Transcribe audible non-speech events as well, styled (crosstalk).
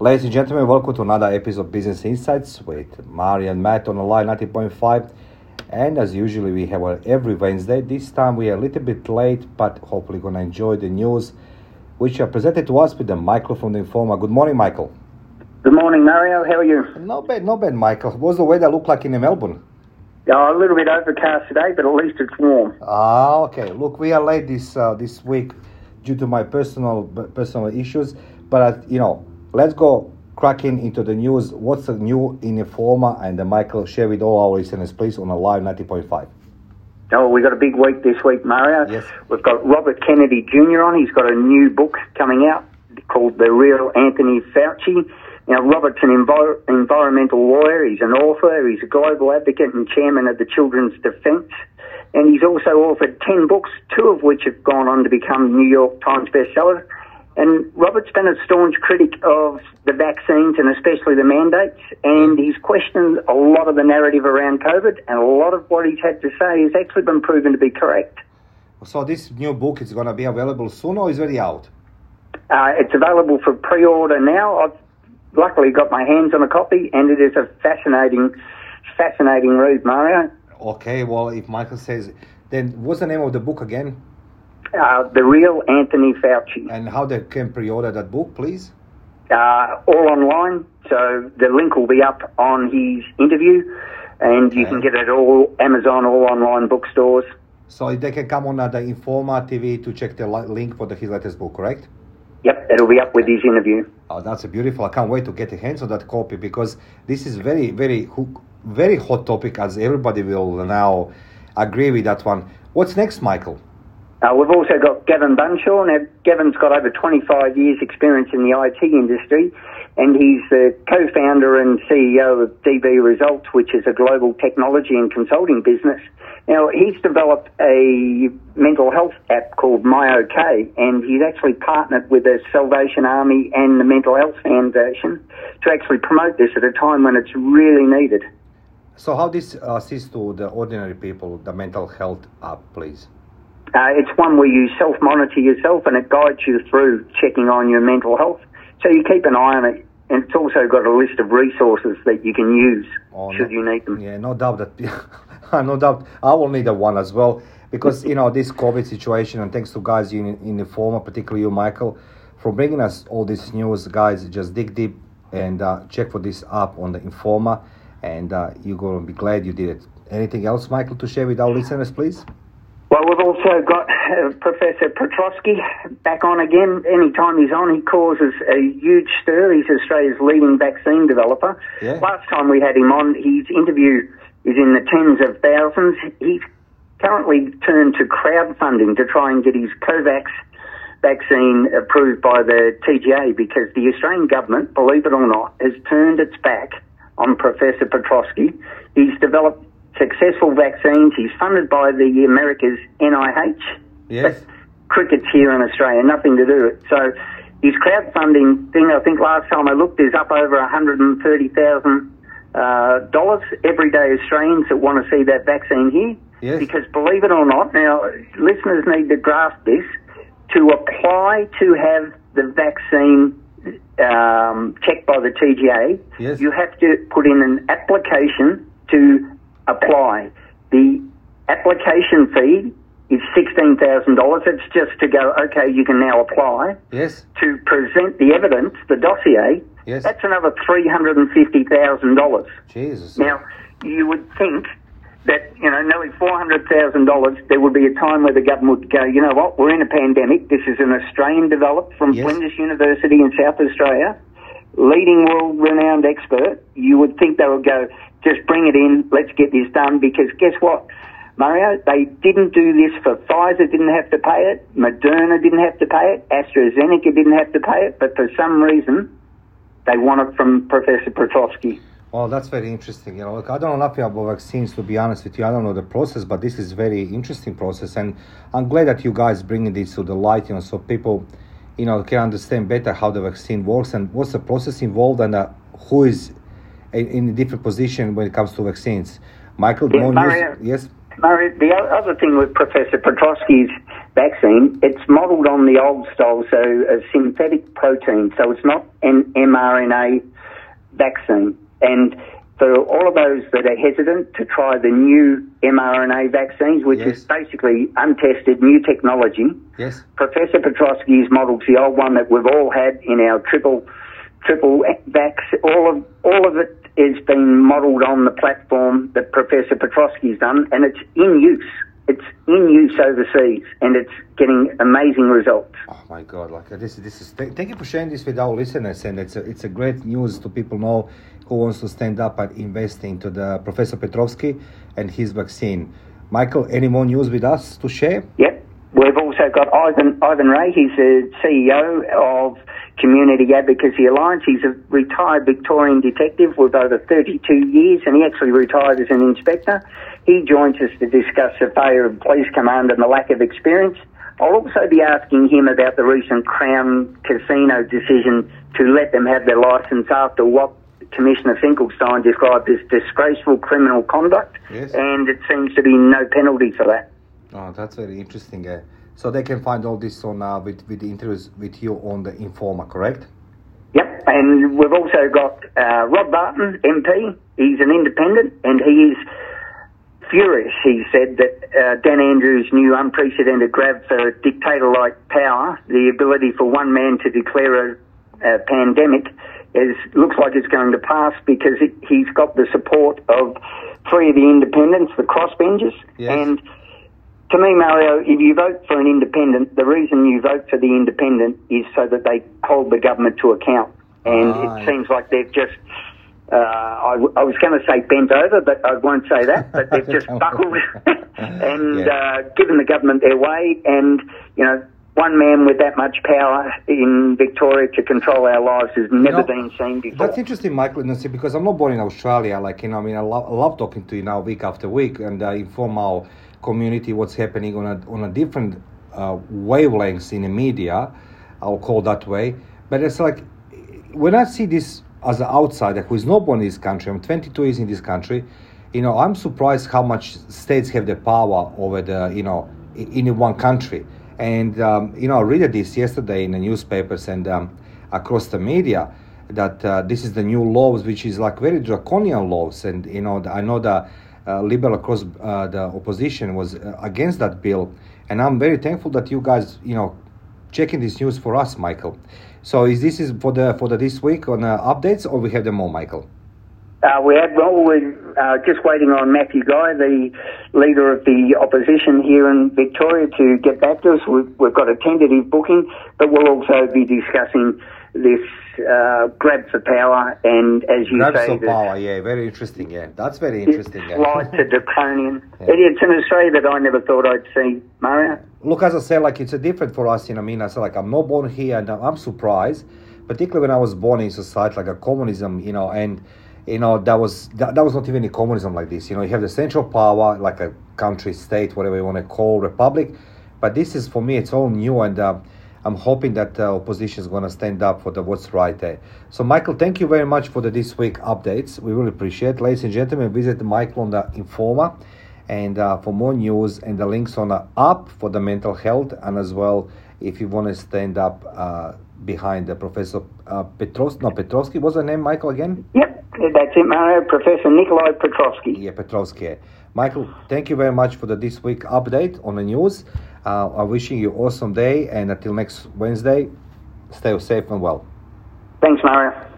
Ladies and gentlemen, welcome to another episode of Business Insights with Mari and Matt on the line 90.5. And as usually, we have every Wednesday. This time we are a little bit late, but hopefully going to enjoy the news, which are presented to us with the Michael from the Informer. Good morning, Michael. Good morning, Mario. How are you? Not bad, not bad, Michael. What's the weather look like in Melbourne? Uh, a little bit overcast today, but at least it's warm. Ah, okay. Look, we are late this uh, this week due to my personal personal issues, but uh, you know, let's go cracking into the news. What's the new in Informer and uh, Michael share with all our listeners, please, on a live ninety point five. Oh, we've got a big week this week, Mario. Yes. We've got Robert Kennedy Jr. on. He's got a new book coming out called The Real Anthony Fauci. Now, Robert's an envir- environmental lawyer, he's an author, he's a global advocate and chairman of the Children's Defence, and he's also authored 10 books, two of which have gone on to become New York Times bestsellers. And Robert's been a staunch critic of the vaccines and especially the mandates, and he's questioned a lot of the narrative around COVID, and a lot of what he's had to say has actually been proven to be correct. So this new book is going to be available soon, or is already out? Uh, it's available for pre-order now. I've luckily got my hands on a copy, and it is a fascinating, fascinating read, Mario. Okay, well, if Michael says, then what's the name of the book again? Uh, the real Anthony Fauci. And how they can pre-order that book, please? Uh, all online, so the link will be up on his interview, and you Okay. can get it all Amazon, all online bookstores. So they can come on uh, the Informer TV to check the li- link for the his latest book, correct? Yep, it'll be up with his interview. Oh, that's a beautiful. I can't wait to get a hands on that copy because this is very, very, very hot topic as everybody will now agree with that one. What's next, Michael? Uh, we've also got Gavin Bunshaw. Now, Gavin's got over 25 years' experience in the IT industry, and he's the co-founder and CEO of DB Results, which is a global technology and consulting business. Now, he's developed a mental health app called MyOK, and he's actually partnered with the Salvation Army and the Mental Health Foundation to actually promote this at a time when it's really needed. So how this assists to the ordinary people, the mental health app, please? Uh, it's one where you self monitor yourself and it guides you through checking on your mental health. So you keep an eye on it. And it's also got a list of resources that you can use Oh, should no- you need them. Yeah, no doubt that, (laughs) no doubt, I will need a one as well because you know this COVID situation, and thanks to guys in in the former, particularly you, Michael, for bringing us all this news. Guys, just dig deep and uh, check for this app on the Informer, and uh, you're gonna be glad you did it. Anything else, Michael, to share with our listeners, please? Well, we've also got uh, Professor Petrovsky back on again. Anytime he's on, he causes a huge stir. He's Australia's leading vaccine developer. Yeah. Last time we had him on, his interview is in the tens of thousands. He's currently turned to crowdfunding to try and get his COVAX vaccine approved by the TGA because the Australian government, believe it or not, has turned its back on Professor Petrovsky. He's developed successful vaccines. He's funded by the America's NIH. Yes. But cricket's here in Australia, nothing to do with it. So his crowdfunding thing, I think last time I looked, is up over 130,000 uh, dollars everyday Australians that want to see that vaccine here. Yes. Because believe it or not, now listeners need to grasp this. To apply to have the vaccine um, checked by the TGA, Yes. you have to put in an application to apply. The application fee is $16,000. It's just to go, okay, you can now apply. Yes. To present the evidence, the dossier, Yes. that's another $350,000. Jesus. Now, you would think that, you know, nearly $400,000, there would be a time where the government would go, you know what, we're in a pandemic. This is an Australian developed from Yes. Flinders University in South Australia, leading world renowned expert. You would think they would go, just bring it in, let's get this done, because guess what? Mario, they didn't do this for Pfizer, didn't have to pay it. Moderna didn't have to pay it. AstraZeneca didn't have to pay it. But for some reason, they want it from Professor Petrovsky. Well, that's very interesting. You know, look, I don't know nothing about vaccines to be honest with you. I don't know the process, but this is very interesting process, and I'm glad that you guys bringing this to the light. You know, so people, you know, can understand better how the vaccine works and what's the process involved, and uh, who is in, in a different position when it comes to vaccines. Michael, Yeah, more Mario. news? Yes. Murray, the other thing with Professor Petrovsky is vaccine, it's modelled on the old style, so a synthetic protein. So it's not an mRNA vaccine. And for all of those that are hesitant to try the new mRNA vaccines, which Yes. is basically untested new technology, Yes. Professor Petrovsky's model's the old one that we've all had in our triple triple vax. All of all of it is been modelled on the platform that Professor Petrovsky's done, and it's in use. It's in use overseas, and it's getting amazing results. Oh my God! Like uh, this, this is. Th- thank you for sharing this with our listeners, and it's a, it's a great news to people know who wants to stand up and invest into the Professor Petrovsky and his vaccine. Michael, any more news with us to share? Yep. We've also got Ivan Ivan Ray. He's the CEO of Community Advocacy Alliance. He's a retired Victorian detective with over 32 years, and he actually retired as an inspector. He joins us to discuss the failure of police command and the lack of experience. I'll also be asking him about the recent Crown Casino decision to let them have their licence after what Commissioner Finkelstein described as disgraceful criminal conduct, Yes. and it seems to be no penalty for that. Oh, that's very interesting. Uh, so they can find all this on uh, with with the interviews with you on the Informer, correct? Yep, and we've also got uh, Rob Barton, MP. He's an independent, and he is furious. He said that uh, Dan Andrews' new unprecedented grab for dictator-like power, the ability for one man to declare a, a pandemic, is looks like it's going to pass because it, he's got the support of three of the independents, the crossbenchers, Yes. and to me, Mario, if you vote for an independent, the reason you vote for the independent is so that they hold the government to account. And Right. it seems like they've just, uh, I, w- I was going to say bent over, but I won't say that, but they've just (laughs) buckled (laughs) and Yeah. uh, given the government their way. And, you know, one man with that much power in Victoria to control our lives has never know, been seen before. That's interesting, Michael, and see, because I'm not born in Australia. Like you know, I mean, I love, I love talking to you now week after week and uh, inform our community what's happening on a on a different uh, wavelengths in the media. I'll call that way. But it's like when I see this as an outsider who is not born in this country. I'm 22 years in this country. You know, I'm surprised how much states have the power over the you know in one country. And um, you know, I read this yesterday in the newspapers and um, across the media that uh, this is the new laws, which is like very draconian laws. And you know, I know uh, liberal across uh, the opposition was uh, against that bill, and I'm very thankful that you guys, you know, checking this news for us, Michael. So is this is for the for the this week on uh, updates, or we have them more, Michael? Uh, we had, well, we're uh, just waiting on Matthew Guy, the leader of the opposition here in Victoria, to get back to us. We've, we've got a tentative booking, but we'll also be discussing this uh, grab for power and, as you Grabs say, the power, yeah, very interesting. Yeah, that's very interesting. Yeah. to draconian. (laughs) Yeah. It- It's an Australia that I never thought I'd see, Mario. Look, as I said, like it's a different for us. You know, I mean, I said like I'm not born here, and I'm surprised, particularly when I was born in society like a communism. You know, and you know that was that, that was not even a communism like this. You know, you have the central power, like a country, state, whatever you want to call, republic. But this is for me, it's all new, and uh, I'm hoping that uh, opposition is going to stand up for the what's right there. So, Michael, thank you very much for the this week updates. We really appreciate, It. ladies and gentlemen. Visit Michael on the Informer and uh, for more news and the links on the app for the mental health and as well if you want to stand up uh, behind the professor uh, Petros no Petrovsky what's the name Michael again Yep, that's it, Mario. Professor Nikolai Petrovsky. yeah Petrovsky Michael thank you very much for the this week update on the news uh, I'm wishing you awesome day and until next Wednesday stay safe and well Thanks, Mario.